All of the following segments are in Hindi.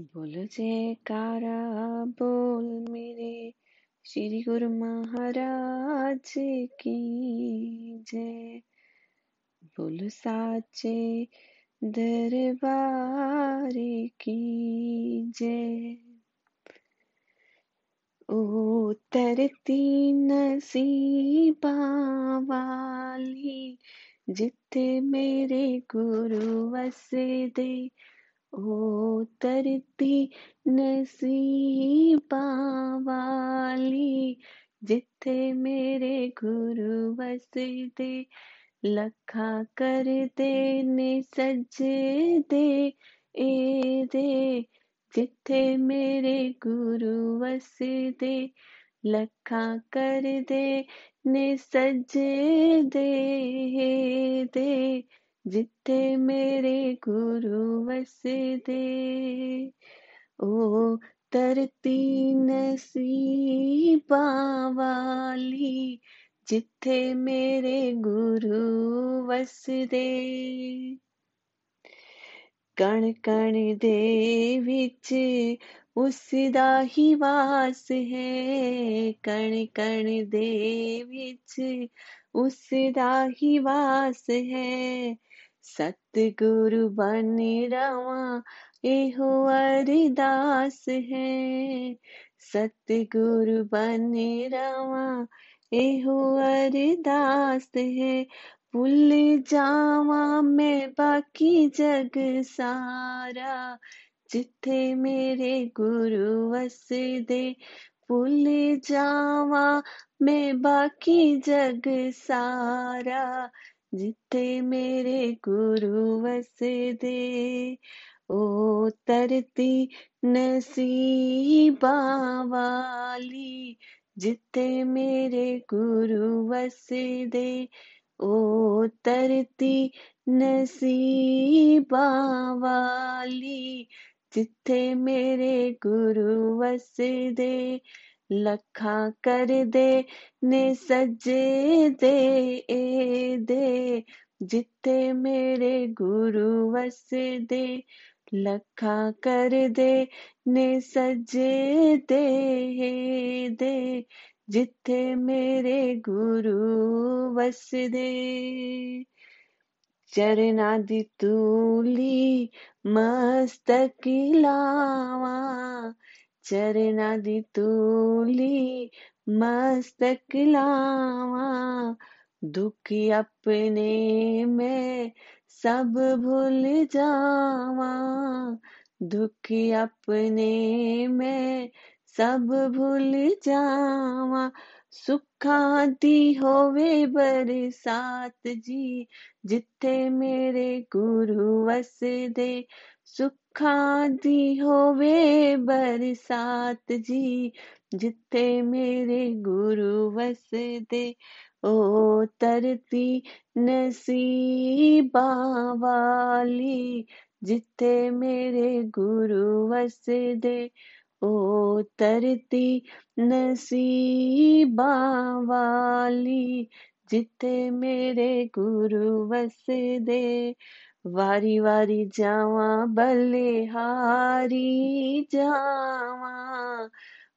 बोल जयकारा, बोल मेरे श्री गुरु महाराज की जय। बोल साचे दरबार की जय। ओ तरती नसीबा वाली जिथे मेरे गुरु वसदे ओ तरती नसीबा वाली, जिथे मेरे गुरु वसदे, लखा कर दे ने सजदे एदे जिथे मेरे गुरु वसदे, लखा कर दे ने सजदे दे। जिते मेरे गुरु वसदे ओ तरती नसीबा वाली जिथे मेरे गुरु वसदे कण कण दे विच उस दा ही वास है, कण कण दे विच उस ही वास है। सतगुरु बन रवा, एहो अरदास है। सतगुरु बन रवा, एहो अरदास है। भूल जावा मैं बाकी जग सारा, जिथे मेरे गुरु वसदे भूल जावा मैं बाकी जग सारा। जिते मेरे गुरु वसे दे, ओ तरती नसीबा वाली। जिते मेरे गुरु वसे दे, ओ तरती नसीबा वाली। जिथे मेरे गुरु वसदे लखा कर दे, ने सजे दे, ए दे। जिते मेरे गुरु वस दे, लखा कर दे, ने सजे दे, ए दे। जिथे मेरे गुरु वस दे चरना दी तूली मस्तक लावा। चरणादि तूली मस्तक लावा, दुखी अपने में सब भूल जावा, दुखी अपने में सब भूल जावा। सुखाती होवे बरसात जी, जिथे मेरे गुरु वसदे ਸੁੱਖਾਂ ਦੀ ਹੋਵੇ ਬਰਸਾਤ ਜੀ ਜਿੱਥੇ ਮੇਰੇ ਗੁਰੂ ਵਸਦੇ ਓ ਤਰਤੀ ਨਸੀਬਾਂ ਵਾਲੀ ਜਿੱਥੇ ਮੇਰੇ ਗੁਰੂ ਵਸਦੇ ਓ ਤਰਤੀ ਨਸੀਬਾਂ ਵਾਲੀ ਜਿੱਥੇ ਮੇਰੇ ਗੁਰੂ ਵਸਦੇ वारी वारी जावा बल्लेहारी जावा।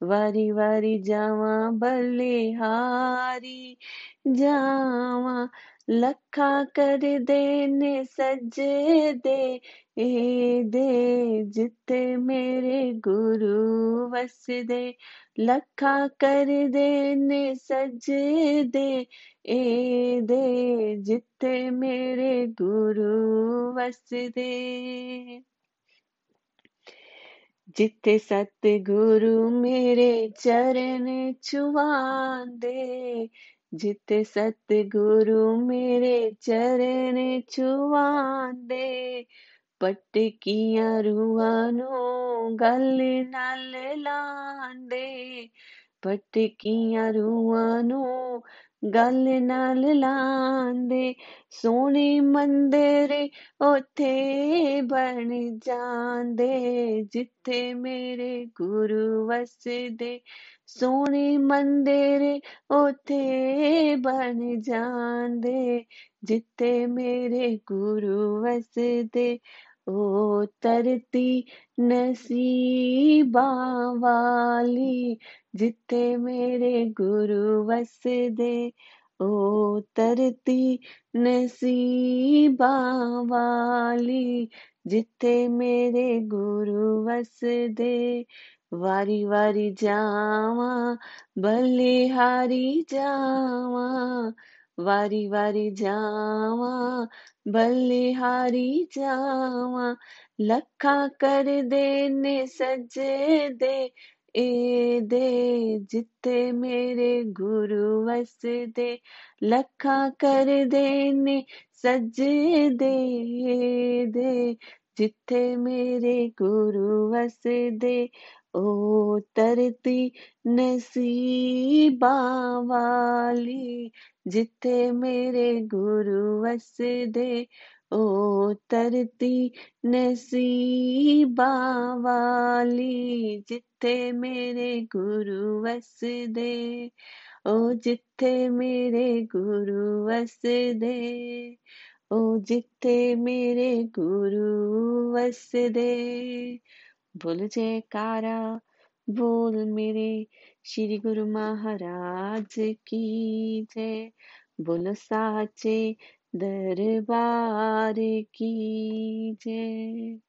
वारी वारी जावा बल्लेहारी जावा। लखा कर देने सज दे ए दे, जिते मेरे गुरु वस दे लखा कर देने सज दे ए दे, जिते मेरे गुरु वस दे जिते सतगुरु मेरे चरण छुआ दे ਜਿੱਥੇ ਸਤਿਗੁਰੂ ਮੇਰੇ ਚਰਨ ਛੁਆਂਦੇ ਪਟਕੀਆਂ ਰੂਹਾਂ ਨੂੰ ਗਲ ਨਾਲ ਲਾਂਦੇ ਪਟਕੀਆਂ ਰੂਹਾਂ ਨੂੰ ਗਲ ਨਾਲ ਲਾਂਦੇ ਸੋਹਣੇ ਮੰਦਰ ਉਥੇ ਬਣ ਜਾਂਦੇ ਜਿੱਥੇ ਮੇਰੇ ਗੁਰੂ ਵਸਦੇ ਸੋਹਣੇ ਮੰਦਰ ਉਥੇ ਬਣ ਜਾਂਦੇ ਜਿੱਥੇ ਮੇਰੇ ਗੁਰੂ ਵਸਦੇ ओ तरती नसीबा वाली जिथे मेरे गुरु वसदे ओ तरती नसीबा वाली जिथे मेरे गुरु वसदे वारी वारी जावा, बलिहारी जावा, वारी वारी जावा, बलिहारी जावा, लखा कर देने सजदे एदे जिथे मेरे गुरु वस दे लखा कर देने सज दे। दे जिथे मेरे गुरु वसदे, ओ तरती नसीबा वाली। जिथे मेरे गुरु वसदे ओ तरती नसीबा वाली, जिथे मेरे गुरु वसदे ओ जिथे मेरे गुरु वसदे ओ जिथे मेरे गुरु वसदे बोल जयकारा, बोल मेरे श्री गुरु महाराज की जय। बोल साचे दरबार की जय